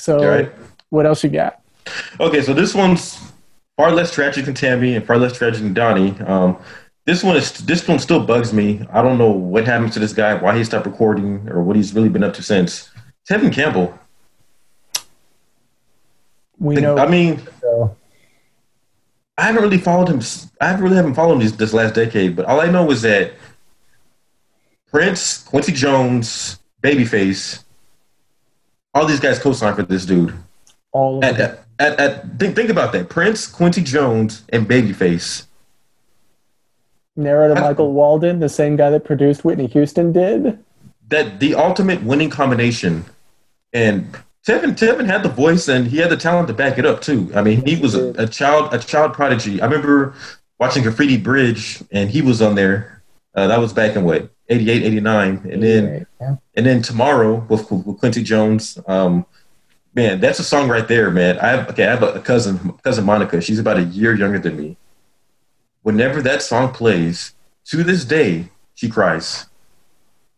So, Right. what else you got? Okay, so this one's far less tragic than Tammy and far less tragic than Donnie. Um, this one is this one still bugs me. I don't know what happened to this guy, why he stopped recording, or what he's really been up to since. Tevin Campbell. We know. I mean, so. I haven't really followed him. I haven't really haven't followed him this, this last decade, but all I know is that Prince, Quincy Jones, Babyface, all these guys co-signed for this dude. all of At, them. at, at, at, think, think about that: Prince, Quincy Jones, and Babyface. Narada I- Michael Walden, the same guy that produced Whitney Houston did. That the ultimate winning combination, and Tevin Tevin had the voice and he had the talent to back it up too. I mean, he was a, a child a child prodigy. I remember watching Graffiti Bridge, and he was on there. Uh, that was back in what 88, 89. and then. Yeah. And then tomorrow with, with Quincy Jones, um, man, that's a song right there, man. I have okay, I have a cousin, cousin Monica. She's about a year younger than me. Whenever that song plays, to this day, she cries.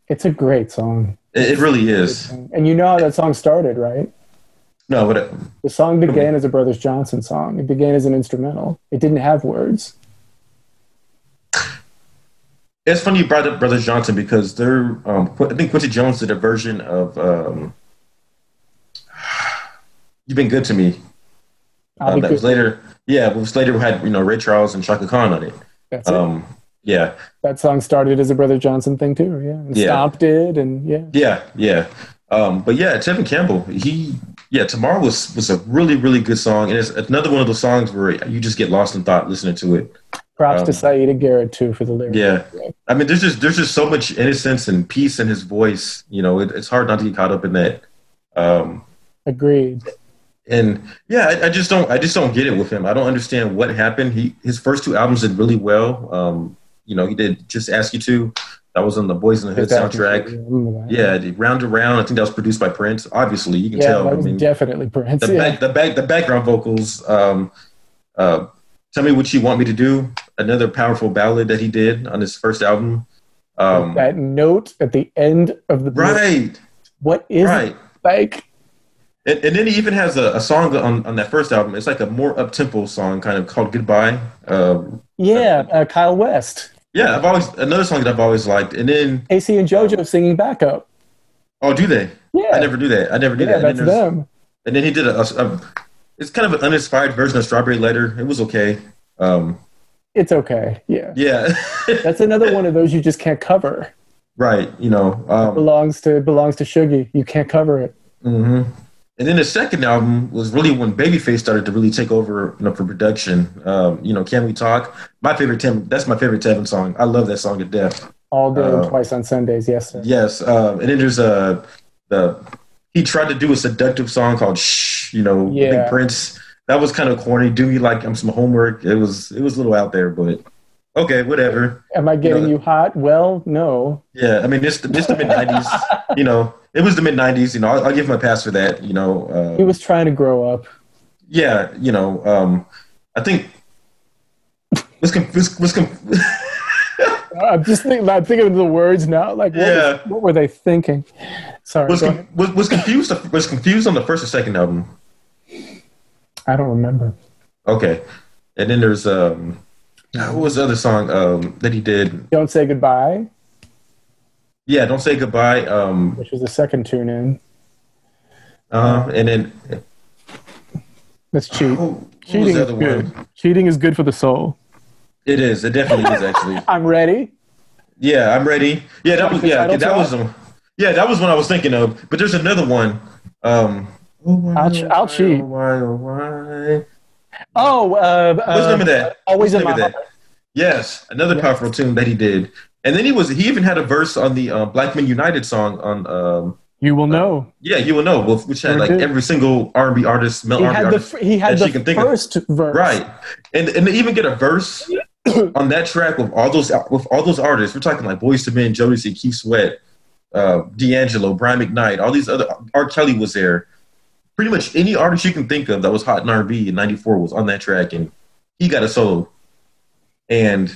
it's a great song. It, it really is. And you know how that song started, right? No, but The song began as a Brothers Johnson song. It began as an instrumental. It didn't have words. It's funny you brought up Brothers Johnson because they're. Um, I think Quincy Jones did a version of um, "You've Been Good to Me." Be that was later. Yeah, it was later. Had you know Ray Charles and Chaka Khan on it. That's it. Um, yeah, That song started as a Brother Johnson thing too. Yeah, and Yeah. Stomp did, and yeah, Yeah, yeah. Um, but yeah, Tevin Campbell, he yeah, Tomorrow was was a really, really good song. And it's another one of those songs where you just get lost in thought listening to it. Props to Um, Siedah Garrett too for the lyrics. Yeah. I mean there's just there's just so much innocence and peace in his voice. You know, it, it's hard not to get caught up in that. Um agreed. and yeah, I, I just don't I just don't get it with him. I don't understand what happened. He his first two albums did really well. Um, you know, he did Just Ask You To. That was on the Boyz n the Hood soundtrack. Yeah, the Round to Round. I think that was produced by Prince. Obviously, you can yeah, tell. that I mean, definitely Prince. the yeah. back, the back, the background vocals. Um, uh, Tell me what you want me to do. Another powerful ballad that he did on his first album. Um, that note at the end of the right, What is right. it like? And, and then he even has a, a song on, on that first album. It's like a more up tempo song, kind of called "Goodbye." Um, Yeah, uh, Kyle West, yeah, I've always another song that I've always liked. And then K-Ci and JoJo singing backup. oh, do they? Yeah, I never do that. I never do yeah, that. And that's then them. And then he did a, a, a- it's kind of an uninspired version of Strawberry Letter. It was okay. Um, It's okay. Yeah, yeah, that's another one of those you just can't cover. right. You know. Um, belongs to belongs to Shuggie. You can't cover it. Mm-hmm. And then the second album was really when Babyface started to really take over you know, for production. Um, you know, Can We Talk? My favorite Tim. That's my favorite Tevin song. I love that song to death. All day and Uh, twice on Sundays. Yes, sir. Yes. Um, and then there's a the he tried to do a seductive song called Shh. You know, Yeah. Big Prince. That was kind of corny. Do me like I'm some homework. It was it was a little out there, but okay, whatever. Am I getting know- you hot? Well, no. Yeah, I mean, it's the, the mid '90s. you know, it was the mid '90s. You know, I'll, I'll give him a pass for that. You know, uh, He was trying to grow up. yeah, you know, um, I think was com- com- I'm just thinking. I'm thinking of the words now. Like, what, Yeah. was, what were they thinking? Sorry, was, was was confused was confused on the first or second album. I don't remember. Okay, and then there's um, what was the other song um that he did? Don't say goodbye, Yeah, don't say goodbye. Um, which was the second tune in. uh, and then That's cheat. oh, Cheating is good. one? Cheating is good for the soul. It is. It definitely is actually. I'm ready. Yeah, I'm ready. Yeah, that was yeah, that was um, yeah, that was what I was thinking of. But there's another one. Um, I'll ch- I'll cheat. Why, oh, why? Oh, uh, What's the uh, name of that? Always What's in my heart. Yes, another Yes. powerful tune that he did. And then he was he even had a verse on the uh, Black Men United song on um, You will know. yeah you will know which had like every single R&B artist male R&B had the artist he had the think of. first verse. right and and to even get a verse on that track with all those with all those artists we're talking like Boyz II Men Jodeci Keith Sweat uh, D'Angelo Brian McKnight all these other R Kelly was there pretty much any artist you can think of that was hot in R&B in '94 was on that track and he got a solo and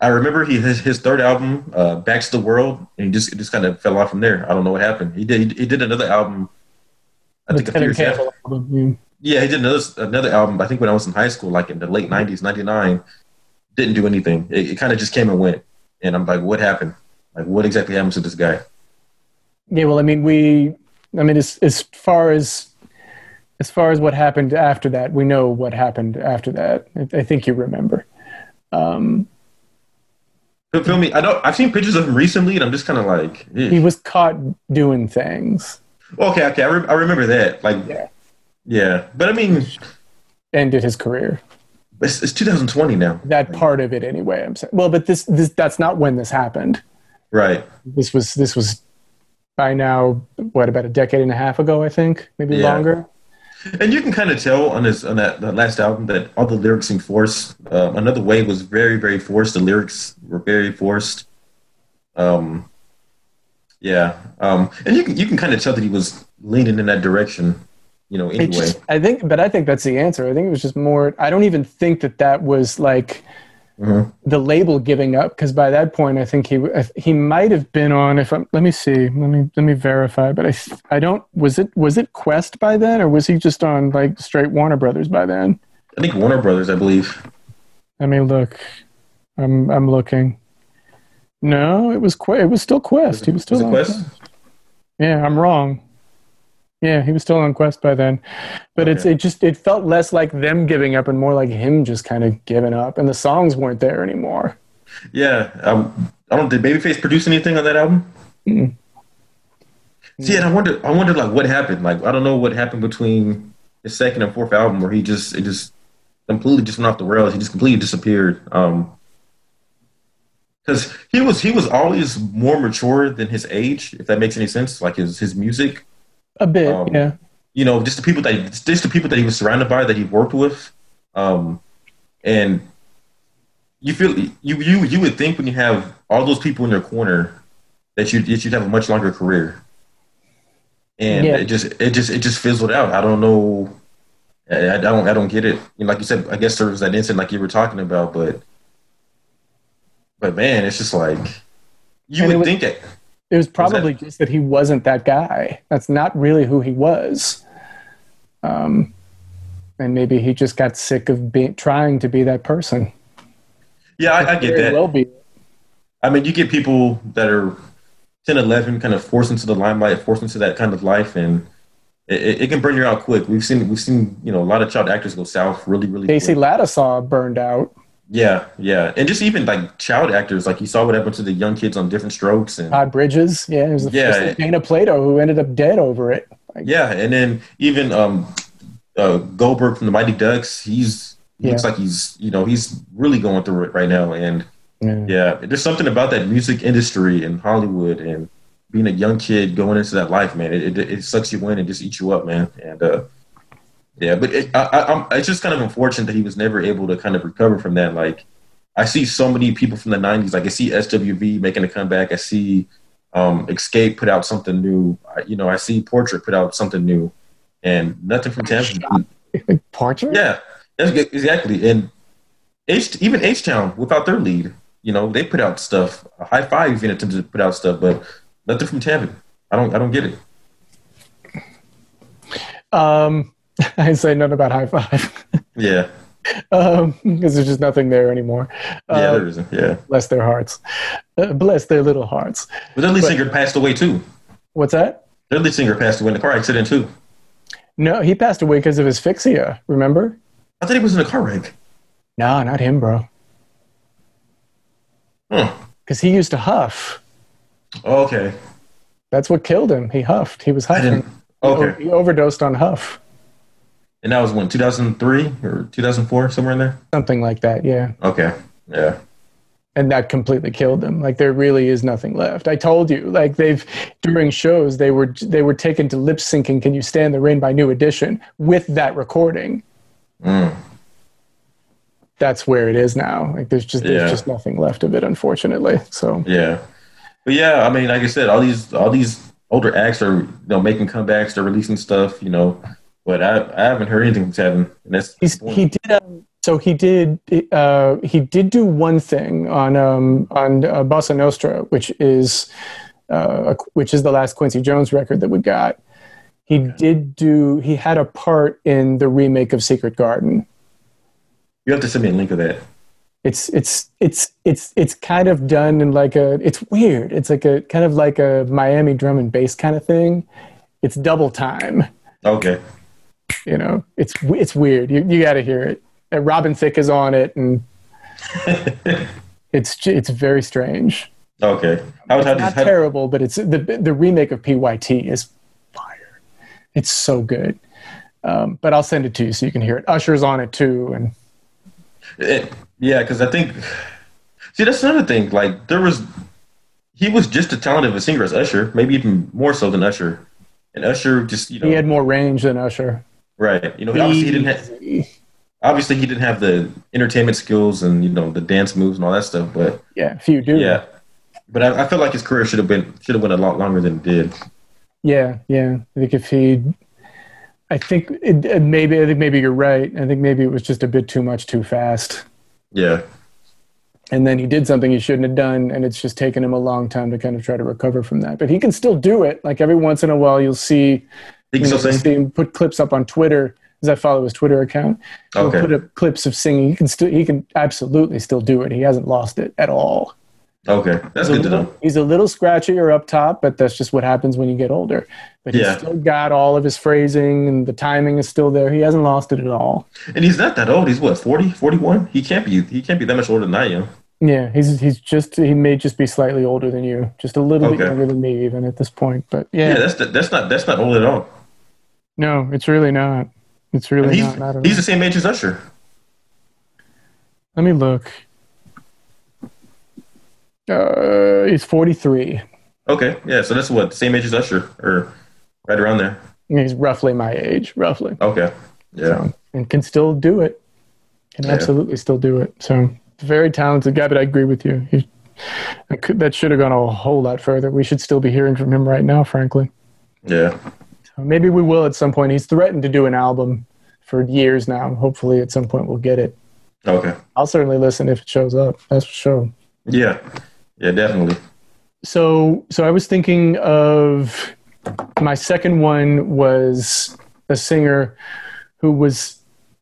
I remember he his, his third album, uh, Back to the World, and he just just kind of fell off from there. I don't know what happened. He did he did another album I think a few years album, Yeah, he did another another album. I think when I was in high school, like in the late '90s, '99. Didn't do anything. It, it kind of just came and went. And I'm like, what happened? Like, what exactly happened to this guy? Yeah. well, I mean, we, I mean, as as far as as far as what happened after that, we know what happened after that. I, I think you remember. Um, Feel, feel me? I don't. I've seen pictures of him recently, and I'm just kind of like, he was caught doing things, okay, okay. I, re- I remember that. Like, Yeah. yeah. But I mean, ended his career. it's, it's 2020 now, That part of it, anyway. I'm saying. Well, but this this that's not when this happened. right? This was this was by now what about a decade and a half ago, I think, maybe Yeah. longer. And you can kind of tell on his on that, that last album that all the lyrics seem forced. Um, Another Way was very very forced. The lyrics were very forced. Um, yeah, um, and you can you can kind of tell that he was leaning in that direction. You know, anyway. just, I think, but I think that's the answer. I think it was just more. I don't even think that that was like Mhm. the label giving up because by that point, I think he he might have been on. If I'm, let me see, let me let me verify. But I I don't was it was it Quest by then or was he just on like straight Warner Brothers by then? I think Warner Brothers, I believe. Let me look. I'm I'm looking. No, it was Quest. It was still Quest. He was still Was it on Quest? Yeah, I'm wrong. Yeah, he was still on Quest by then, but it's it just it felt less like them giving up and more like him just kind of giving up, and the songs weren't there anymore. Yeah, um, I don't. Did Babyface produce anything on that album? Mm. See, and I wonder. I wonder, like, what happened? Like, I don't know what happened between his second and fourth album, where he just it just completely just went off the rails. He just completely disappeared. Um, because he was he was always more mature than his age, if that makes any sense. Like his his music, A bit, Um, yeah. you know, just the people that just the people that he was surrounded by that he worked with, um, and you feel you you you would think when you have all those people in your corner that you that you'd have a much longer career, and Yeah. it just it just it just fizzled out. I don't know. I, I don't I don't get it. You know, like you said, I guess there was that incident like you were talking about, but but man, it's just like you And would was- think it. It was probably just that he wasn't that guy. That's not really who he was. Um, and maybe he just got sick of being trying to be that person. Yeah, I, I get that. Well, be I mean, you get people that are 10, 11, kind of forced into the limelight, forced into that kind of life, and it, it, can burn you out quick. We've seen, we've seen, you know, a lot of child actors go south really, really. Casey quick. Ladisaw burned out. Yeah, yeah, and just even like child actors, like you saw what happened to the young kids on Diff'rent Strokes, and Todd Bridges, yeah, it was the Yeah. first Dana Plato who ended up dead over it. Like, yeah, and then even um, uh, Goldberg from the Mighty Ducks, he's he looks like he's, you know, he's really going through it right now, and yeah. Yeah, there's something about that music industry in Hollywood and being a young kid going into that life, man. It it, it sucks you in and just eats you up, man. And uh, yeah, but it, I, I, I'm, it's just kind of unfortunate that he was never able to kind of recover from that. Like, I see so many people from the '90s. Like, I see SWV making a comeback. I see um, Xscape put out something new. I, you know, I see Portrait put out something new, and nothing from Tampa. Portrait? Yeah, exactly. And H, even H Town without their lead, you know, they put out stuff. Hi-Five even attempted to put out stuff, but nothing from Tevin. I don't, I don't get it. Um, I say nothing about Hi-Five Yeah, because there's just nothing there anymore. yeah, Uh, there isn't. Yeah, bless their hearts. Uh, bless their little hearts. but their lead but- singer passed away too. What's that? Their lead singer passed away in a car accident too. No, he passed away because of asphyxia. Remember? I thought he was in a car wreck. No, not him, bro. Huh. Because he used to huff. Oh, okay, That's what killed him. He huffed. He was I huffing. didn't. Okay, He overdosed on huff. And that was when 2003 or 2004, somewhere in there. Something like that, yeah. Okay, yeah, and that completely killed them like there really is nothing left i told you like they've during shows they were they were taken to lip syncing can you stand the rain by new edition with that recording mm. that's where it is now like there's just Yeah. there's just nothing left of it unfortunately so Yeah, but yeah, I mean, like I said, all these all these older acts are you know making comebacks, they're releasing stuff, you know. But I I haven't heard anything from Tevin, and that's he did um, so he did uh he did do one thing on um on uh, bossa nostra which is uh which is the last quincy jones record that we got He did do. He had a part in the remake of Secret Garden. You have to send me a link of that. It's it's it's it's it's kind of done in like a. It's weird. It's like a kind of like a Miami drum and bass kind of thing. It's double time. Okay. You know, it's it's weird. You you got to hear it. And Robin Thicke is on it, and it's it's very strange. Okay. Not terrible, but it's the the remake of PYT is fire. It's so good. Um, but I'll send it to you so you can hear it. Usher's on it too, and it- yeah, because I think. See, that's another thing. Like, there was. He was just as talented of a singer as Usher, maybe even more so than Usher. And Usher just, you know. he had more range than Usher. Right. You know, obviously he didn't have. Obviously, he didn't have the entertainment skills and, you know, the dance moves and all that stuff, but. Yeah, few do. Yeah. But I, I feel like his career should have been should have went a lot longer than it did. yeah, yeah. I think if he, I think it, it maybe I think maybe you're right. I think maybe it was just a bit too much too fast. Yeah. and then he did something he shouldn't have done and it's just taken him a long time to kind of try to recover from that but he can still do it like every once in a while you'll see He you know, still you'll sing. see him put clips up on twitter as i follow his twitter account he'll Okay. put up clips of singing he can still he can absolutely still do it he hasn't lost it at all Okay. That's he's, good to little, know. he's a little scratchier up top but that's just what happens when you get older but he's Yeah. still got all of his phrasing and the timing is still there he hasn't lost it at all And he's not that old. He's what, 40, 41? He can't be he can't be that much older than I am. Yeah, he's he's just he may just be slightly older than you, just a little bit younger than me even at this point. But Yeah, yeah, that's that's not that's not old at all. No, it's really not. It's really he's not. not he's the same age as Usher. Let me look. Uh, he's forty three. Okay, yeah, so that's what same age as Usher, or right around there. He's roughly my age, roughly, Okay, yeah, so, and can still do it. Can Yeah. absolutely still do it. So very talented guy. But I agree with you. He, I could, that should have gone a whole lot further. We should still be hearing from him right now, frankly. yeah, maybe we will at some point. He's threatened to do an album for years now. Hopefully, at some point, we'll get it. okay, I'll certainly listen if it shows up. That's for sure. yeah, yeah, definitely. So, so I was thinking of my second one was a singer who was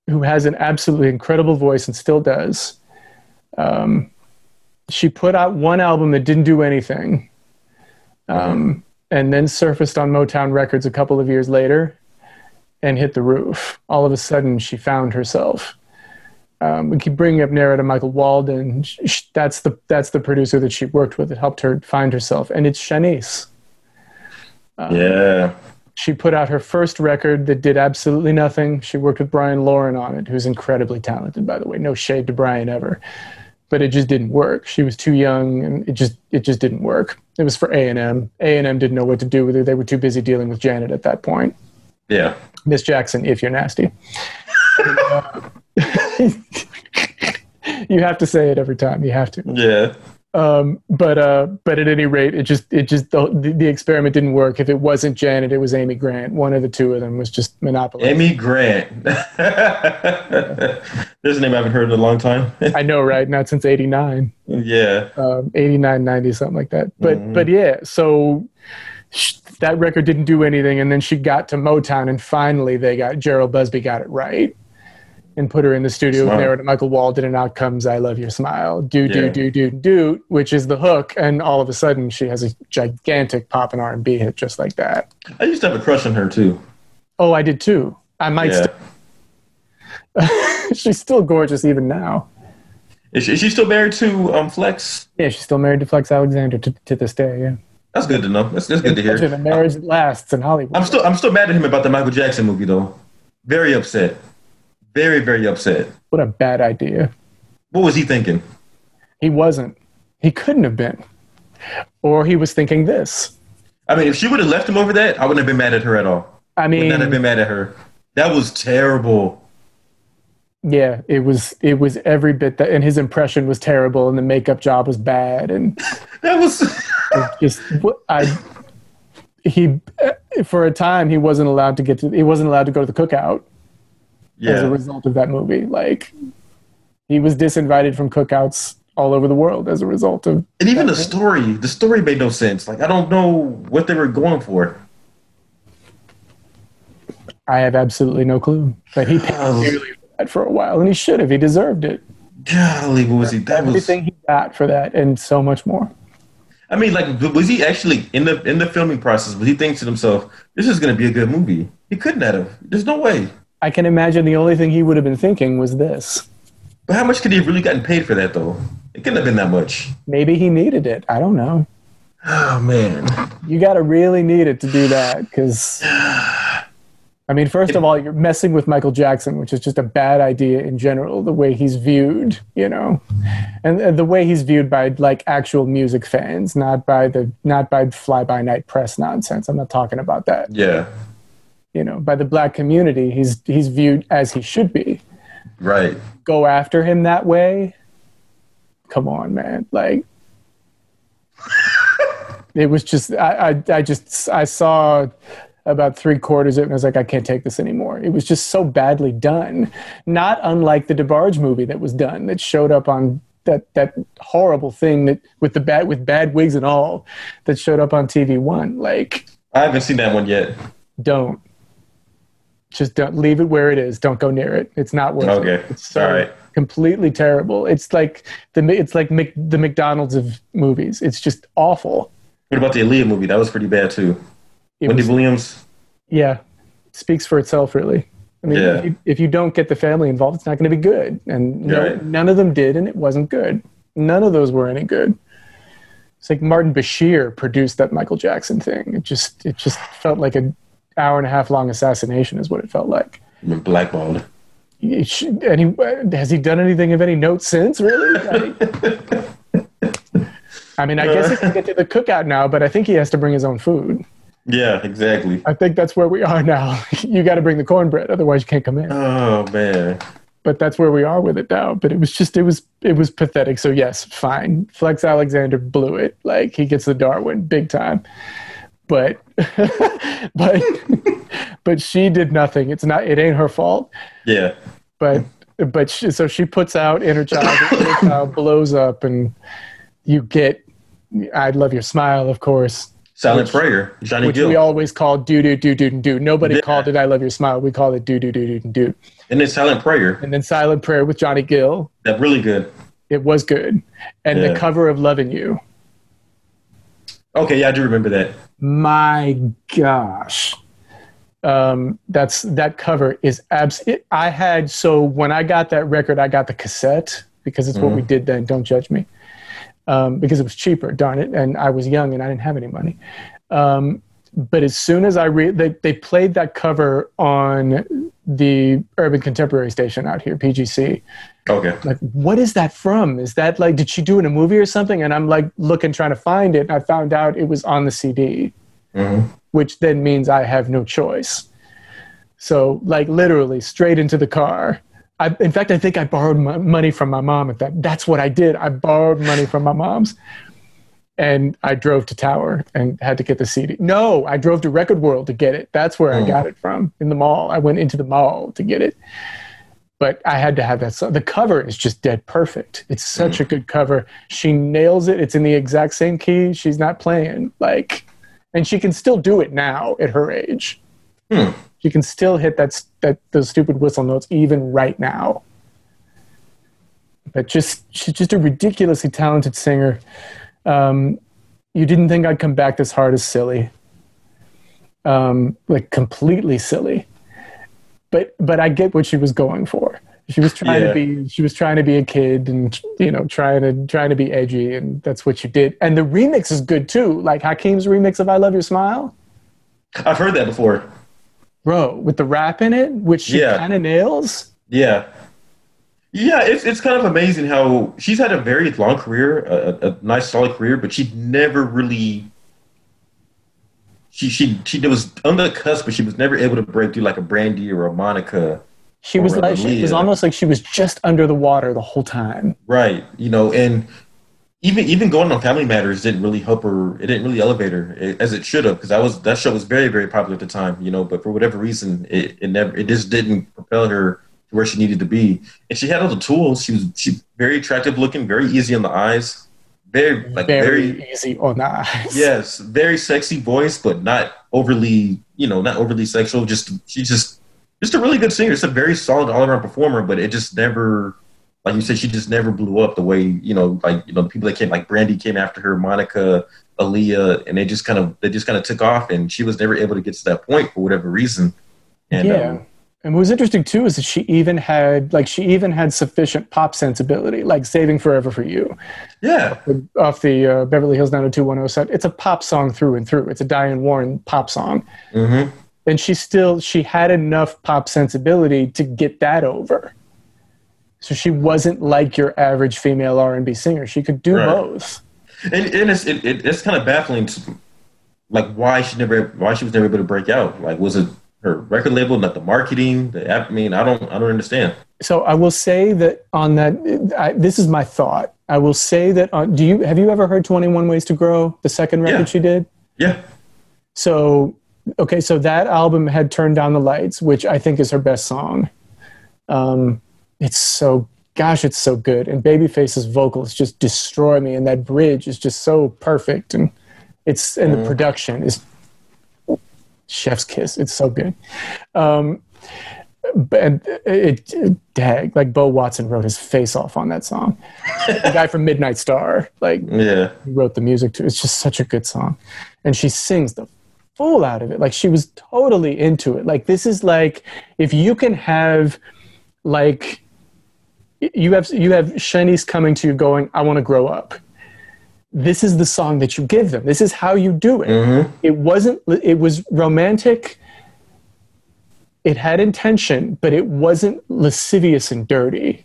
who has an absolutely incredible voice and still does. Um, she put out one album that didn't do anything, um, and then surfaced on Motown Records a couple of years later, and hit the roof. All of a sudden, she found herself. Um, we keep bringing up Narada Michael Walden. Sh- sh- That's the that's the producer that she worked with that helped her find herself, and it's Shanice. yeah, She put out her first record that did absolutely nothing. She worked with Brian Lauren on it, who's incredibly talented, by the way. No shade to Brian ever, but it just didn't work. She was too young, and it just it just didn't work. It was for A and M. A and M didn't know what to do with her. They were too busy dealing with Janet at that point. yeah, Miss Jackson, if you're nasty. And, uh, you have to say it every time. You have to. yeah. Um, but uh, but at any rate, it just it just the, the experiment didn't work. If it wasn't Janet, it was Amy Grant. One of the two of them was just monopoly. Amy Grant. There's a name I haven't heard in a long time. I know, right? Not since '89, yeah, um, '89, '90, something like that. But Mhm. but yeah, so sh- that record didn't do anything, and then she got to Motown, and finally they got Jheryl Busby got it right. And put her in the studio with Smart. Narada Michael Walden and out comes I Love Your Smile. Do, do, Yeah. do, do, do, which is the hook. And all of a sudden she has a gigantic pop and R&B hit just like that. I used to have a crush on her too. Oh, I did too. I might Yeah. still. she's still gorgeous even now. Is she, is she still married to um, Flex? Yeah, she's still married to Flex Alexander to, to this day. Yeah, That's good to know. That's, that's good to hear. a marriage lasts in Hollywood. I'm still I'm still mad at him about the Michael Jackson movie though. Very upset. Very very upset. what a bad idea. What was he thinking? He wasn't. He couldn't have been. Or he was thinking this. I mean, if she would have left him over that, I wouldn't have been mad at her at all. I Would mean, not have been mad at her. That was terrible. yeah, it was. It was every bit that, and his impression was terrible, and the makeup job was bad, and That was just what I. He, for a time, he wasn't allowed to get to. He wasn't allowed to go to the cookout. As a result of that movie. Like he was disinvited from cookouts all over the world as a result of And even the movie. story, the story made no sense. Like I don't know what they were going for. I have absolutely no clue. But he paid that for a while, and he should have. He deserved it. Golly, what was he? That was. Everything he got for that, and so much more. I mean, like, was he actually in the in the filming process? Was he thinking to himself, "This is going to be a good movie"? He couldn't have. There's no way. I can imagine the only thing he would have been thinking was this. But how much could he have really gotten paid for that, though? It couldn't have been that much. Maybe he needed it. I don't know. Oh man. You got to really need it to do that because, I mean, first of all, you're messing with Michael Jackson, which is just a bad idea in general, the way he's viewed, you know, and, and the way he's viewed by like actual music fans, not by the, not by fly by night press nonsense. I'm not talking about that. Yeah. You know, by the black community, he's, he's viewed as he should be. Right. Go after him that way. Come on, man. Like, it was just I, I I just I saw about three quarters of it and I was like, I can't take this anymore. It was just so badly done. Not unlike the DeBarge movie that was done that showed up on that that horrible thing that with the bad with bad wigs and all that showed up on TV one. Like, I haven't seen that one yet. don't. Just don't leave it where it is. Don't go near it. It's not worth Okay. it. It's so All um, right. completely terrible. It's like the it's like Mc, the McDonald's of movies. It's just awful. What about the Aaliyah movie? That was pretty bad too. It Wendy was- Williams. yeah, speaks for itself, really. I mean, Yeah. if, you, if you don't get the family involved, it's not going to be good. And no, Right. none of them did, and it wasn't good. None of those were any good. It's like Martin Bashir produced that Michael Jackson thing. It just it just felt like an hour and a half long assassination, is what it felt like. Been blackballed. Should- And has he done anything of any note since? Really? I, I mean, I guess he can get to the cookout now, but I think he has to bring his own food. Yeah, exactly. I think that's where we are now. you got to bring the cornbread, otherwise you can't come in. Oh man. But that's where we are with it now. But it was just it was it was pathetic. So yes, fine. Flex Alexander blew it. Like he gets the Darwin big time. But but but she did nothing. It's not it ain't her fault. Yeah. But but she, so she puts out inner child, inner child blows up, and you get "I'd love your smile, of course. Silent Prayer. Johnny Gill. which Gill. we always call do do do do do. Nobody Yeah. called it "I love your smile." We call it do do do do do. and then Silent Prayer. And then "Silent Prayer" with Johnny Gill. That really good. It was good, and Yeah. the cover of "Loving You." Okay, yeah, I do remember that. My gosh, um, that's that cover is abs. It, I had so when I got that record, I got the cassette because it's what we did then. Don't judge me, um, because it was cheaper. Darn it, and I was young and I didn't have any money. Um, but as soon as I read, they they played that cover on the Urban Contemporary station out here, PGC. Okay. Like, what is that from? Is that like, did she do in a movie or something? And I'm like looking, trying to find it. And I found out it was on the CD hmm which then means I have no choice. So, like, literally straight into the car. I, in fact, I think I borrowed my money from my mom at that. That's what I did. I borrowed money from my mom's, and I drove to Tower and had to get the CD. No, I drove to Record World to get it. That's where I Oh. got it from in the mall. I went into the mall to get it, but I had to have that. song. The cover is just dead perfect. It's such a good cover. She nails it. It's in the exact same key. She's not playing like and she can still do it now at her age. Hmm. She can still hit that that those stupid whistle notes even right now. But just she's just a ridiculously talented singer. Um, you didn't think I'd come back this hard as silly, um, like completely silly. But but I get what she was going for. She was trying Yeah. to be she was trying to be a kid and you know trying to trying to be edgy and that's what you did. And the remix is good too. Like Hakeem's remix of "I Love Your Smile." I've heard that before. bro, with the rap in it, which she Yeah. kind of nails. Yeah. Yeah, it's it's kind of amazing how she's had a very long career, a, a, nice solid career, but she never really. She she she was on the cusp, but she was never able to break through like a Brandy or a Monica. She was like, she was almost like she was just under the water the whole time. Right. You know, and even even going on Family Matters didn't really help her. It didn't really elevate her eh, as it should have because that was that show was very very popular at the time. You know, but for whatever reason, it, it never it just didn't propel her where she needed to be. And she had all the tools. She was she very attractive looking, very easy on the eyes, very like very, very, easy on the eyes. yes, very sexy voice, but not overly you know not overly sexual. Just she just just a really good singer. It's a very solid all around performer, but it just never, like you said, she just never blew up the way you know, like you know, the people that came, like Brandy came after her, Monica, Aaliyah, and they just kind of they just kind of took off, and she was never able to get to that point for whatever reason. And, yeah. Um, and what was interesting too is that she even had like she even had sufficient pop sensibility, like "Saving Forever for You." Yeah, off the uh, Beverly Hills 90210 set. It's a pop song through and through. It's a Diane Warren pop song. Mm-hmm. And she still she had enough pop sensibility to get that over. So she wasn't like your average female R&B singer. She could do right. both. And, and it's it, it, it's kind of baffling, to, like why she never why she was never able to break out. Like was it her record label, not the marketing. The I mean, I don't, I don't understand. So I will say that on that, I, this is my thought. I will say that. On, do you have you ever heard Twenty One Ways to Grow, the second record yeah. she did? Yeah. So okay, so that album had Turned Down the Lights, which I think is her best song. Um, it's so gosh, it's so good, and Babyface's vocals just destroy me, and that bridge is just so perfect, and it's and mm. the production is chef's kiss. It's so good. Um, and it, it, dag, like Bo Watson wrote his face off on that song. the guy from Midnight Star, like, yeah, he wrote the music to. It's just such a good song, and she sings the fool out of it. Like she was totally into it. Like this is like if you can have, like, you have you have Shanice coming to you going, "I want to grow up." This is the song that you give them. This is how you do it. Mm-hmm. It wasn't, it was romantic. It had intention, but it wasn't lascivious and dirty.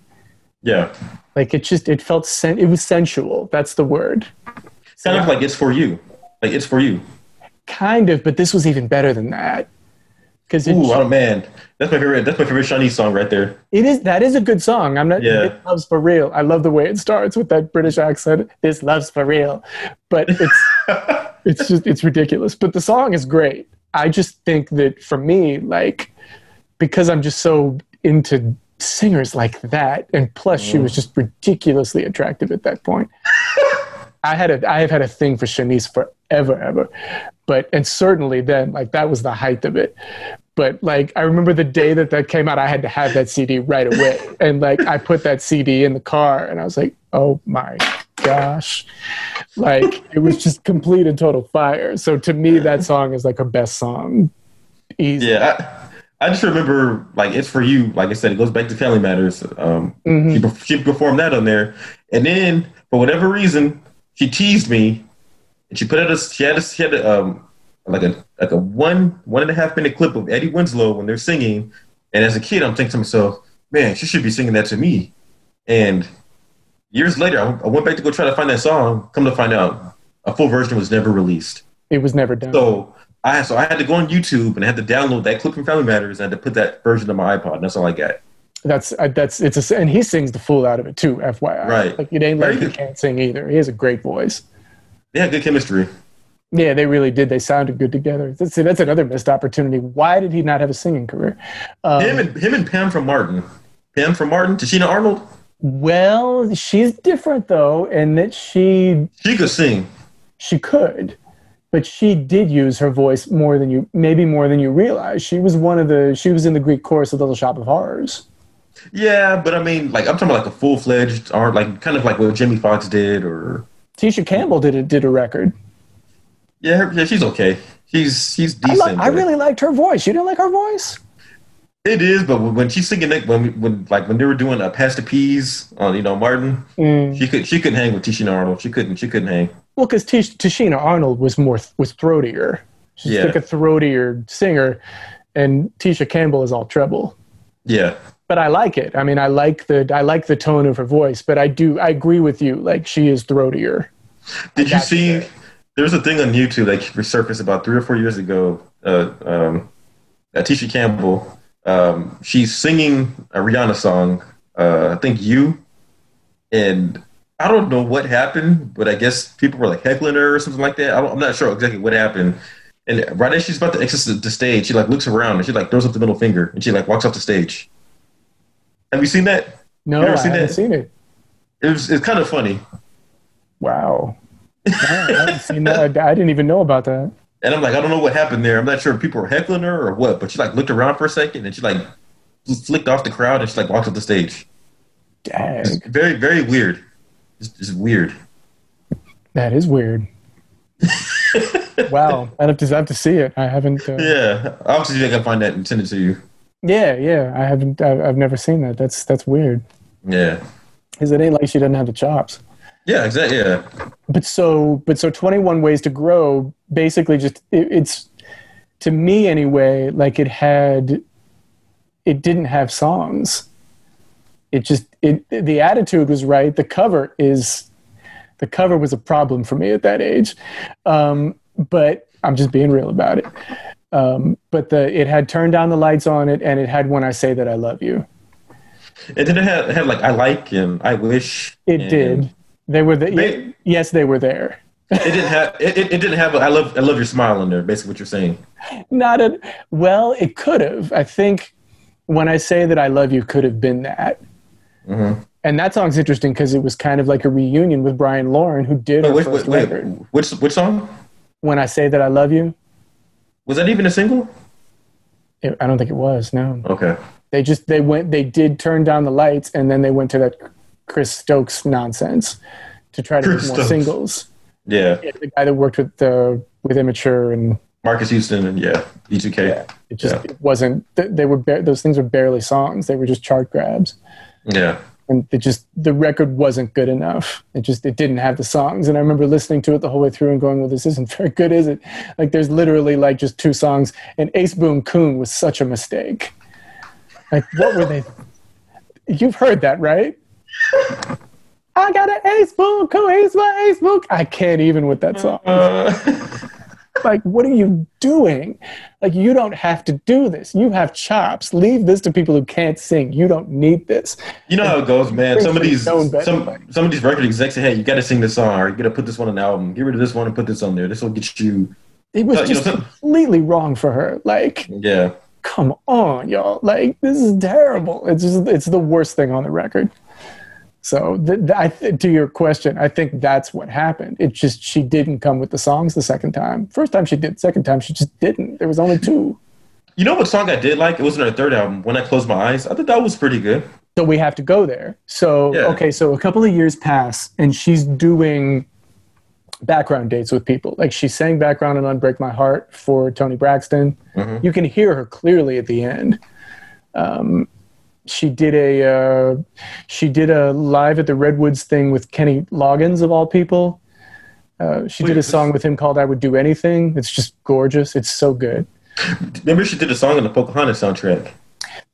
Yeah. Like it just, it felt, sen- it was sensual. That's the word. Kind of like it's for you. Like it's for you. Kind of, but this was even better than that. Because Ooh, oh man, that's my favorite. That's my favorite Shanice song right there. It is. That is a good song. I'm not. Yeah. It loves for real. I love the way it starts with that British accent. This loves for real, but it's it's just it's ridiculous. But the song is great. I just think that for me, like, because I'm just so into singers like that, and plus mm. she was mm. just ridiculously attractive at that point. I had a I have had a thing for Shanice forever, ever. But and certainly then, like that was the height of it but like I remember the day that that came out, I had to have that CD right away, and like I put that CD in the car, and I was like, oh my gosh, like it was just complete and total fire. So to me, that song is like her best song. Easy. Yeah. I, I just remember, like, it's for you. Like I said, it goes back to Family Matters. Um, mm-hmm. she, she performed that on there, and then for whatever reason, she teased me, and she put it. A, she had a, she had a, um, like a like a one one and a half minute clip of Eddie Winslow when they're singing, and as a kid, I'm thinking to myself, man, she should be singing that to me. And years later, I went back to go try to find that song. Come to find out, a full version was never released. It was never done. So I so I had to go on YouTube and I had to download that clip from Family Matters and I had to put that version on my iPod. And that's all I got. That's uh, that's it's a, and he sings the fool out of it too. FYI, right? Like it ain't like he can't sing either. He has a great voice. Yeah, good chemistry. Yeah, they really did. They sounded good together. That's, that's another missed opportunity. Why did he not have a singing career? Um, him and him and Pam from Martin. Pam from Martin. Tichina Arnold. Well, she's different though, in that she she could sing. She could, but she did use her voice more than you, maybe more than you realize. She was one of the. She was in the Greek chorus of Little Shop of Horrors. Yeah, but I mean, like I'm talking about like a full fledged, art, like kind of like what Jamie Foxx did, or Tisha Campbell did a, did a record. Yeah, her, yeah, she's okay. She's she's decent. I, li- I really liked her voice. You didn't like her voice? It is, but when she's singing it, when when like when they were doing a uh, Pass the Peas on you know Martin, mm. she could she couldn't hang with Tichina Arnold. She couldn't she couldn't hang. Well, because Tish, Tichina Arnold was more was throatier. She's yeah. like a throatier singer, and Tisha Campbell is all treble. Yeah, but I like it. I mean, I like the I like the tone of her voice, but I do I agree with you. Like she is throatier. Did you see? There's a thing on YouTube that resurfaced about three or four years ago. Uh, um, Tisha Campbell, um, she's singing a Rihanna song. Uh, I think you, and I don't know what happened, but I guess people were like heckling her or something like that. I am not sure exactly what happened. And right as she's about to exit the stage, she like looks around and she like throws up the middle finger and she like walks off the stage. Have you seen that? No, I seen haven't that? seen it. It was it's kind of funny. Wow. I, I, that. I didn't even know about that. And I'm like, I don't know what happened there. I'm not sure if people were heckling her or what, but she like looked around for a second and she like flicked off the crowd and she like walked up the stage. Dang, It's very, very weird. It's just weird. that is weird. wow, I'd have to I have to see it. I haven't. Uh, Yeah. Obviously, I can find that and send it to you. Yeah, yeah, I haven't. I've, never seen that. That's that's weird. Yeah. Because it ain't like she doesn't have the chops. Yeah, exactly. Yeah. but so but so 21 ways to grow basically just it, it's to me anyway like it had it didn't have songs it just it the attitude was right the cover is the cover was a problem for me at that age um, but i'm just being real about it um, but the it had turned down the lights on it and it had when i say that i love you And it had, it had like I like and I wish. it did they were the They- yes they were there It didn't have it, it, didn't have a, I love I love your smile in there. Basically, what you're saying. not a well it could have i think when i say that i love you could have been that Mhm. and that song's interesting because it was kind of like a reunion with brian lauren who did Wait, wait, wait, which which song when i say that i love you was that? Even a single? it, i don't think it was no Okay. they just they went they did turn down the lights and then they went to that chris stokes nonsense to try to Chris get more Stokes. singles Yeah. yeah, the guy that worked with uh, with immature and Marcus Houston and yeah, E2K. yeah, it just Yeah. it wasn't th- they were ba- those things were barely songs they were just chart grabs Yeah. And it just the record wasn't good enough. It just it didn't have the songs. And i remember listening to it the whole way through and going well this isn't very good is it? Like there's literally like just two songs and ace boom coon was such a mistake. Like what were they you've heard that right? I got an ace boom coon ace my ace boom i can't even with that song. Uh, like what are you doing like you don't have to do this you have chops leave this to people who can't sing you don't need this you know how it goes, man. Some of these some some of these record execs say, hey, you got to sing this song, or you got to put this one on the album. Get rid of this one and put this on there. This will get you. it was Uh, you just know, completely wrong for her like Yeah. come on y'all like this is terrible it's just it's the worst thing on the record so th- th- I th- to your question i think that's what happened it just she didn't come with the songs the second time first time she did second time she just didn't there was only two You know what song I did like? It was in her third album. When I closed my eyes, I thought that was pretty good. so we have to go there so Yeah. okay so a couple of years pass and she's doing background dates with people like she sang background in unbreak my heart for toni braxton Mhm. you can hear her clearly at the end um, she did a uh, she did a live at the redwoods thing with kenny loggins of all people uh, she Wait, did a song with him called i would do anything it's just gorgeous it's so good Remember, she did a song on the Pocahontas soundtrack.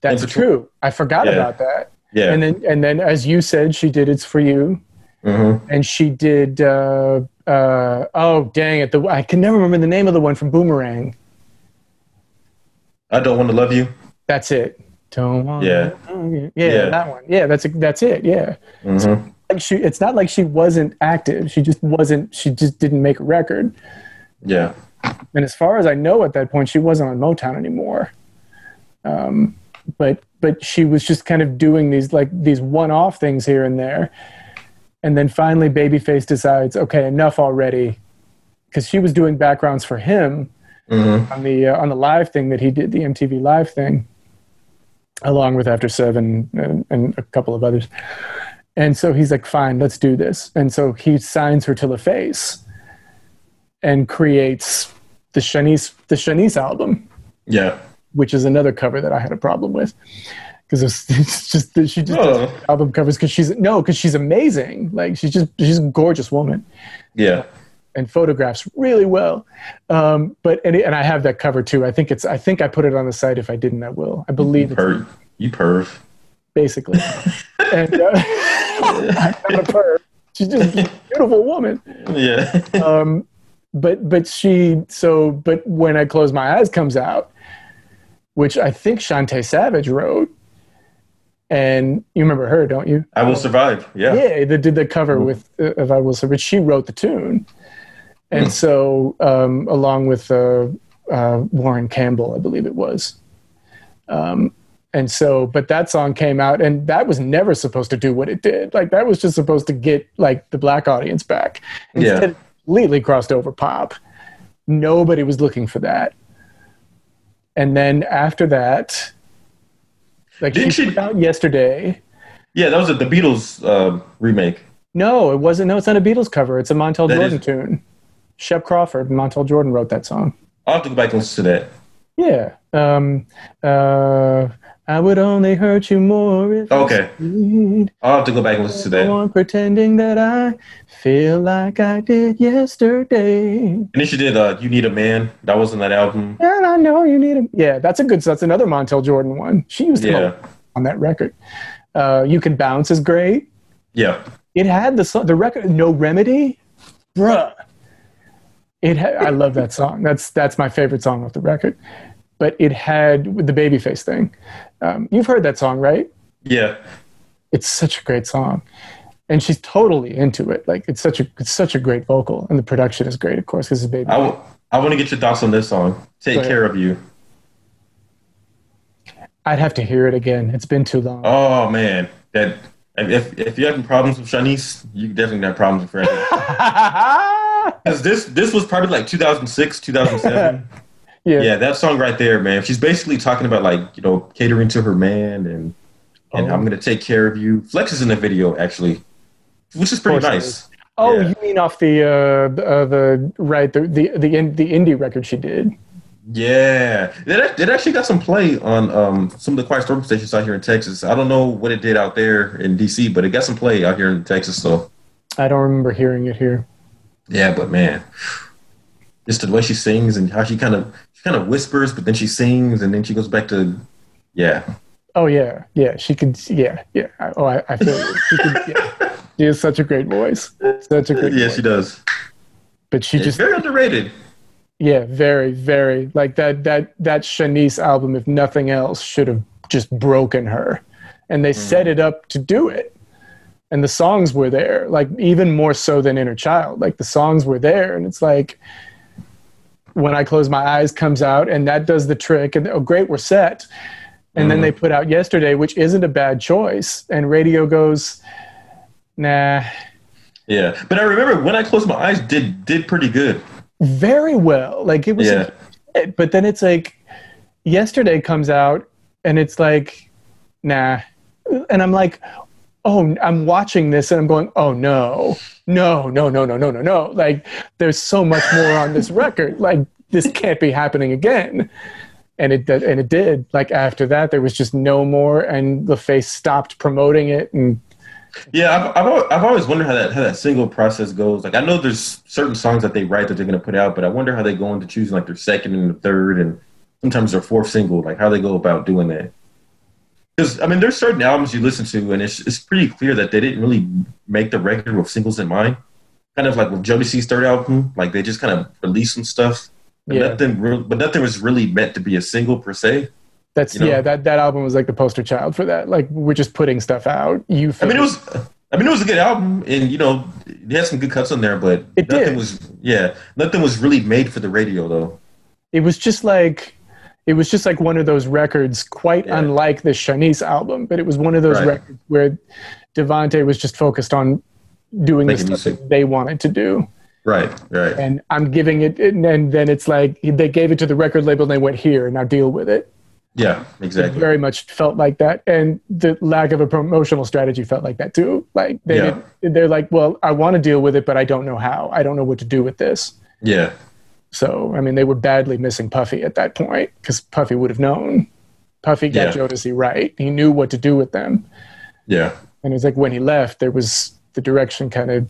that's true i forgot Yeah. about that Yeah. and then and then as you said she did it's for you Mhm. and she did uh, uh, oh dang it the i can never remember the name of the one from boomerang I don't want to love you. that's it don't want Yeah. yeah, Yeah. that one. Yeah that's that's it. Yeah. Mhm. like she it's not like she wasn't active. She just wasn't she just didn't make a record. Yeah. and as far as i know at that point she wasn't on motown anymore. Um, but but she was just kind of doing these like these one-off things here and there. And then finally babyface decides okay enough already. Because she was doing backgrounds for him Mhm. on the uh, on the live thing that he did the mtv live thing along with after seven and, and a couple of others and so he's like fine let's do this and so he signs her to the face and creates the shanice the shanice album Yeah. which is another cover that i had a problem with because it's, it's just that she just does Oh. album covers because she's no because she's amazing like she's just she's a gorgeous woman Yeah. And photographs really well. Um, but and, and I have that cover too. I think it's I think I put it on the site. If I didn't, I will. I You believe it's perv. You perv. basically. and uh, I'm a perv. She's just a beautiful woman. Yeah. Um, but but she so but when I close my eyes comes out, which I think Chantay Savage wrote. And you remember her, don't you? I will survive. Yeah. yeah, they did the cover with uh, of I Will Survive. She wrote the tune, and Hmm. so um, along with uh, uh, Warren Campbell, I believe it was. Um, and so, but that song came out, and that was never supposed to do what it did. Like that was just supposed to get like the black audience back. Yeah. Instead, it completely crossed over pop, Nobody was looking for that. And then after that, like Didn't she she- put out yesterday. Yeah, that was a, the Beatles uh, remake. No, it wasn't. No, it's not a Beatles cover. It's a Montel That Jordan is- tune. Shep Crawford, Montel Jordan wrote that song. I'll have to go back and listen to that. Yeah. Um, uh, I would only hurt you more if Okay. I'll have to go back and listen to that. on pretending that I feel like I did yesterday. And then she did uh, "You Need a Man." That was in that album. And I know you need him. Yeah, that's a good. That's another Montel Jordan one. She used to Yeah, on that record. Uh, you can bounce is great. yeah. It had the the record No Remedy, bruh. It had, I love that song. That's that's my favorite song off the record. But it had the babyface thing. Um, you've heard that song, right? Yeah, It's such a great song, and she's totally into it. Like it's such a it's such a great vocal, and the production is great, of course, because it's baby. I, w- I want to get your thoughts on this song. Take care of you. I'd have to hear it again. It's been too long. Oh man, that if if you're having problems with Shanice, you definitely have problems with Freddie. Because this this was probably like 2006, 2007. yeah. yeah, that song right there, man. She's basically talking about like you know catering to her man and and Oh. I'm gonna take care of you. Flex is in the video actually, which is pretty nice. Oh, Yeah. you mean off the uh, the, uh, the right the the the, in, the indie record she did? Yeah, it, it actually got some play on um, some of the quiet storm stations out here in Texas. I don't know what it did out there in DC, but it got some play out here in Texas. So I don't remember hearing it here. Yeah, but man, just the way she sings and how she kind of she kind of whispers, but then she sings and then she goes back to yeah, Oh yeah, yeah. She could. Yeah, yeah. Oh, I, I feel it. She could. Yeah. She has such a great voice. Such a great. yeah, voice. she does. But she It's just. very underrated. Yeah, very, very like that. That that Shanice album, if nothing else, should have just broken her, and they set mm-hmm. it up to do it. And the songs were there, like even more so than Inner Child. Like the songs were there, and it's like when I close my eyes comes out, and that does the trick. And oh, great, we're set. And then Mhm. they put out yesterday, which isn't a bad choice. And radio goes, nah, Yeah, but I remember when I closed my eyes, did did pretty good. very well. Like it was, Yeah. hit, but then it's like yesterday comes out and it's like, nah. And I'm like, oh, I'm watching this and I'm going, oh no, no, no, no, no, no, no, no. Like there's so much more on this record. Like this can't be happening again. And it and it did. Like after that, there was just no more, and LaFace stopped promoting it, and Yeah, I've, I've I've always wondered how that how that single process goes. Like I know there's certain songs that they write that they're gonna put out, but I wonder how they go into choosing like their second and the third, and sometimes their fourth single. Like how they go about doing that. Because I mean, there's certain albums you listen to, and it's it's pretty clear that they didn't really make the record with singles in mind. Kind of like with Jodeci's third album, like they just kind of released some stuff, but Yeah. nothing real, but nothing was really meant to be a single per se. That's You know? yeah. That that album was like the poster child for that. Like we're just putting stuff out. You. I mean, it was. I mean, it was a good album, and you know, it had some good cuts on there, but It nothing did. was. Yeah, nothing was really made for the radio, though. It was just like. It was just like one of those records, quite Yeah. unlike the Shanice album, but it was one of those Right. records where Devante was just focused on doing the stuff that they wanted to do. Right, right. And I'm giving it, and then it's like they gave it to the record label and they went here, and now deal with it. Yeah, It exactly. very much felt like that, and the lack of a promotional strategy felt like that too. Like they, Yeah. they're like, well, I want to deal with it, but I don't know how. I don't know what to do with this. Yeah, So I mean, they were badly missing Puffy at that point because Puffy would have known. Puffy got Yeah. Jodeci right. He knew what to do with them, yeah, and it was like when he left, there was the direction kind of.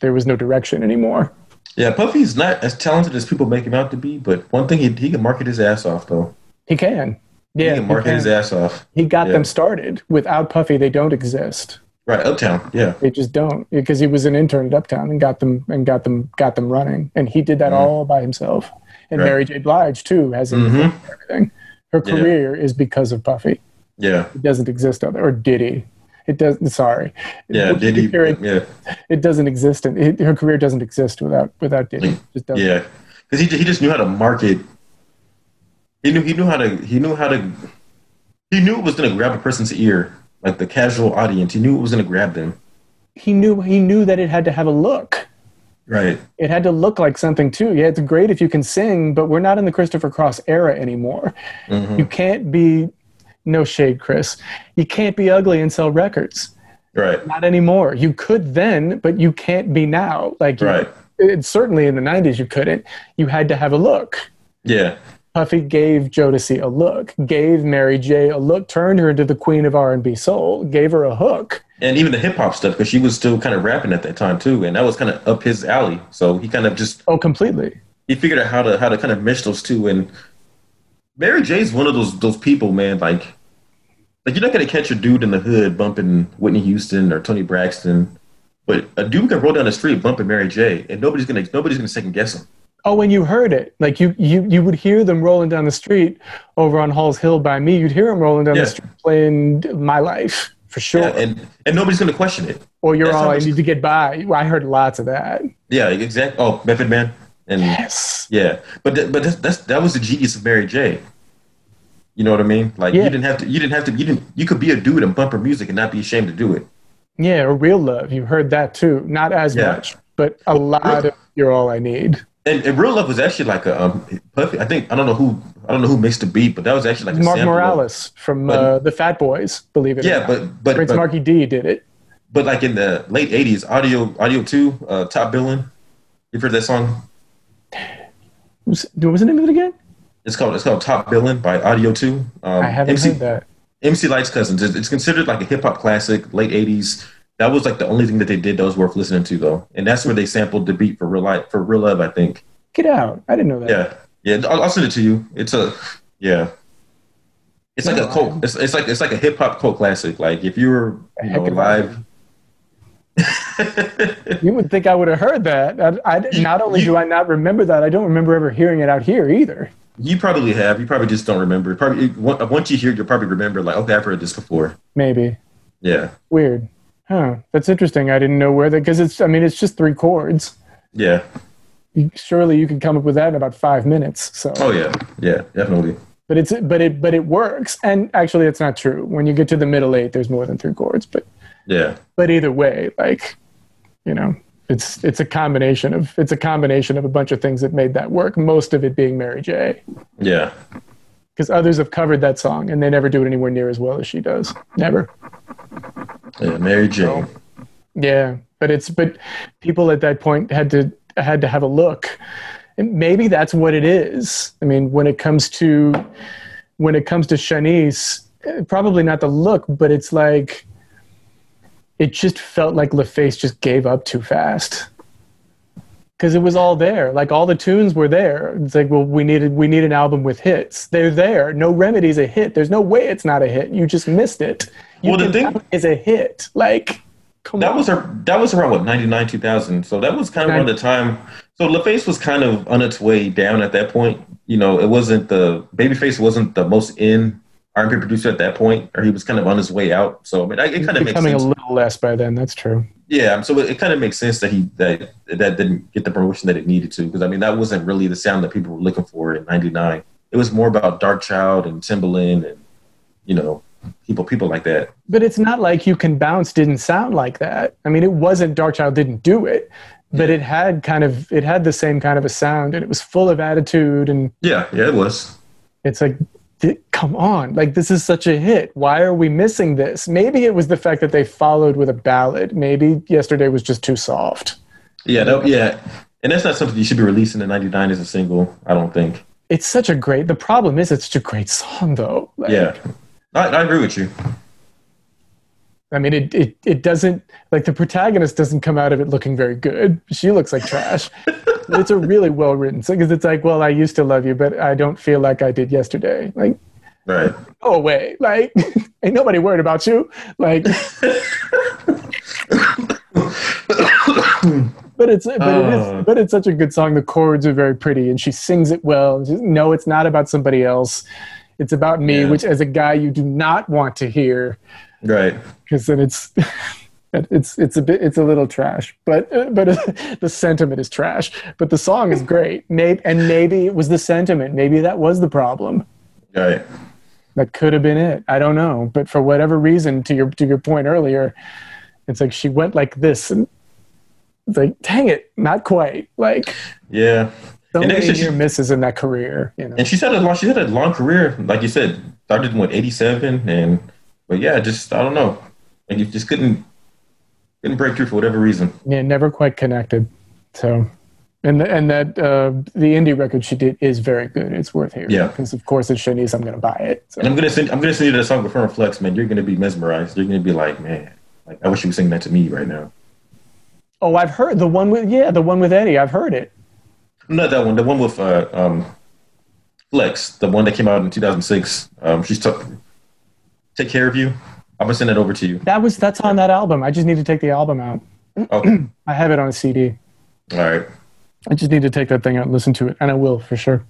There was no direction anymore. yeah. Puffy's not as talented as people make him out to be, but one thing he he can market his ass off, though. He can. Yeah, he can market he, his ass off. he got Yeah. them started. Without Puffy, they don't exist. Right, Uptown. Yeah, They just don't because he was an intern at Uptown and got them and got them got them running, and he did that Mhm. all by himself. And Right. Mary J. Blige too has him Mhm. everything. Her Yeah. career is because of Puffy. yeah, It doesn't exist other or did he? It doesn't. Sorry. yeah. It, Did he? It, Yeah, it doesn't exist. and it, her career doesn't exist without without Diddy. It just doesn't. yeah. Because he he just knew how to market. He knew he knew how to he knew how to he knew it was going to grab a person's ear, like the casual audience. He knew it was going to grab them. He knew he knew that it had to have a look. Right. It had to look like something too. Yeah, it's great if you can sing, but we're not in the Christopher Cross era anymore. Mhm. You can't be no shade, Chris. You can't be ugly and sell records. Right. Not anymore. You could then, but you can't be now. Like, you- Right. it, certainly in the '90s, you couldn't. You had to have a look. Yeah. Puffy gave Jodeci a look, gave Mary J a look, turned her into the queen of R&B soul, gave her a hook. And even the hip hop stuff, because she was still kind of rapping at that time too, and that was kind of up his alley. So he kind of just Oh, completely. he figured out how to how to kind of mesh those two. And Mary J's one of those those people, man. Like, like you're not gonna catch a dude in the hood bumping Whitney Houston or Toni Braxton, but a dude can roll down the street bumping Mary J, and nobody's gonna nobody's gonna second guess him. Oh, when you heard it, like you, you, you would hear them rolling down the street over on Hall's Hill by me. You'd hear them rolling down Yeah. the street playing "My Life" for sure, Yeah, and and nobody's gonna question it. or "You're that's All I Need to Get By." I heard lots of that. Yeah, exactly. Oh, Method Man, and Yes, yeah, but th- but that's, that's that was the genius of Mary J. You know what I mean? Like Yeah. you didn't have to. You didn't have to. You didn't. You could be a dude and bump her music and not be ashamed to do it. yeah, or "Real Love." You heard that too, not as Yeah. much, but a lot of "You're All I Need." And, and real love was actually like a um, Puffy. I think I don't know who I don't know who mixed the beat, but that was actually like a Mark sample of- Morales from But- uh, the Fat Boys, believe it or Yeah, not. but but Prince but, Markie Dee did it. but like in the late '80s, audio audio two, uh, top billing. You've heard that song? Was, what was the name of it again? It's called it's called Top Billing by Audio Two. Um, I haven't MC, heard that. MC Lyte's Cousins. It's, it's considered like a hip hop classic, late '80s. That was like the only thing that they did that was worth listening to, though, and that's where they sampled the beat for real life for real love. I think. Get out! I didn't know that. Yeah, yeah. I'll, I'll send it to you. It's a yeah. It's like a cult. It's, it's like it's like a hip hop cult classic. Like if you were you know Heck of a- alive. You would think I would have heard that. I, I, not only do I not remember that, I don't remember ever hearing it out here either. you probably have. You probably just don't remember. Probably once you hear it, you'll probably remember. Like okay, I've heard this before. Maybe. Yeah, Weird. Huh. That's interesting. I didn't know where that because it's. I mean, it's just three chords. yeah. You, surely you could come up with that in about five minutes. So. Oh yeah, yeah, definitely. But it's but it but it works. And actually, it's not true. When you get to the middle eight, there's more than three chords. But Yeah, but either way, like, you know, it's it's a combination of it's a combination of a bunch of things that made that work. Most of it being Mary J. yeah, Because others have covered that song and they never do it anywhere near as well as she does. Never. Yeah. Mary Jane. Yeah, but it's but people at that point had to had to have a look, and maybe that's what it is. I mean, when it comes to when it comes to Shanice, probably not the look, but it's like it just felt like LaFace just gave up too fast because it was all there. Like all the tunes were there. It's like, well, we needed we need an album with hits. They're there. No Remedy's a hit. There's no way it's not a hit. You just missed it. You Well, the thing- is a hit. Like, come That on. was her. That was around what ninety nine two thousand. So that was kind of around the time. So LaFace was kind of on its way down at that point. You know, it wasn't the Babyface wasn't the most in R&B producer at that point, or he was kind of on his way out. So I mean, it kind of makes becoming sense. a little less by then. That's true. Yeah, so it, it kind of makes sense that he that that didn't get the promotion that it needed to because I mean that wasn't really the sound that people were looking for in '99. It was more about Darkchild and Timbaland and you know people people like that. But it's not like You Can Bounce didn't sound like that. I mean, it wasn't Darkchild didn't do it, but it had kind of it had the same kind of a sound, and it was full of attitude. And Yeah, yeah, it was. it's like, th- come on, like this is such a hit. Why are we missing this? Maybe it was the fact that they followed with a ballad. Maybe yesterday was just too soft. Yeah, that, yeah, and that's not something you should be releasing in '99 as a single. I don't think. It's such a great. The problem is, it's such a great song, though. Like, Yeah, I, I agree with you. I mean, it, it, it doesn't, like, the protagonist doesn't come out of it looking very good. She looks like trash. It's a really well written song because it's like, well, I used to love you, but I don't feel like I did yesterday. Like, Right. go away. Like, ain't nobody worried about you. Like, but it's, but Uh. is, but it's such a good song. The chords are very pretty and she sings it well. No, it's not about somebody else. It's about me, Yeah. which as a guy, you do not want to hear Right. because then it's it's it's a bit it's a little trash but uh, but the sentiment is trash but the song is great maybe and maybe it was the sentiment maybe that was the problem Right. that could have been it i don't know but for whatever reason to your to your point earlier it's like she went like this and It's like, dang it, not quite. Like Yeah. so And many she- near misses in that career. You know, And she's had a long, she's had a long career, like you said. Started in what eighty seven, and but yeah, just I don't know, and you just couldn't couldn't break through for whatever reason. yeah, never quite connected. So, and the, and that uh, the indie record she did is very good. It's worth hearing. Yeah. because of course it's Shanice. I'm going to buy it. So. And I'm gonna send I'm gonna send you that song with her Flex, man. You're gonna be mesmerized. You're gonna be like, man, like I wish you were singing that to me right now. Oh, I've heard the one with yeah, the one with Eddie. I've heard it. Not that one, the one with uh, um, Flex, the one that came out in 2006. Um, she's took take care of you. I'm gonna send it over to you. That was that's on that album. I just need to take the album out. Okay, I have it on a CD. all right. I just need to take that thing out and listen to it, and I will for sure.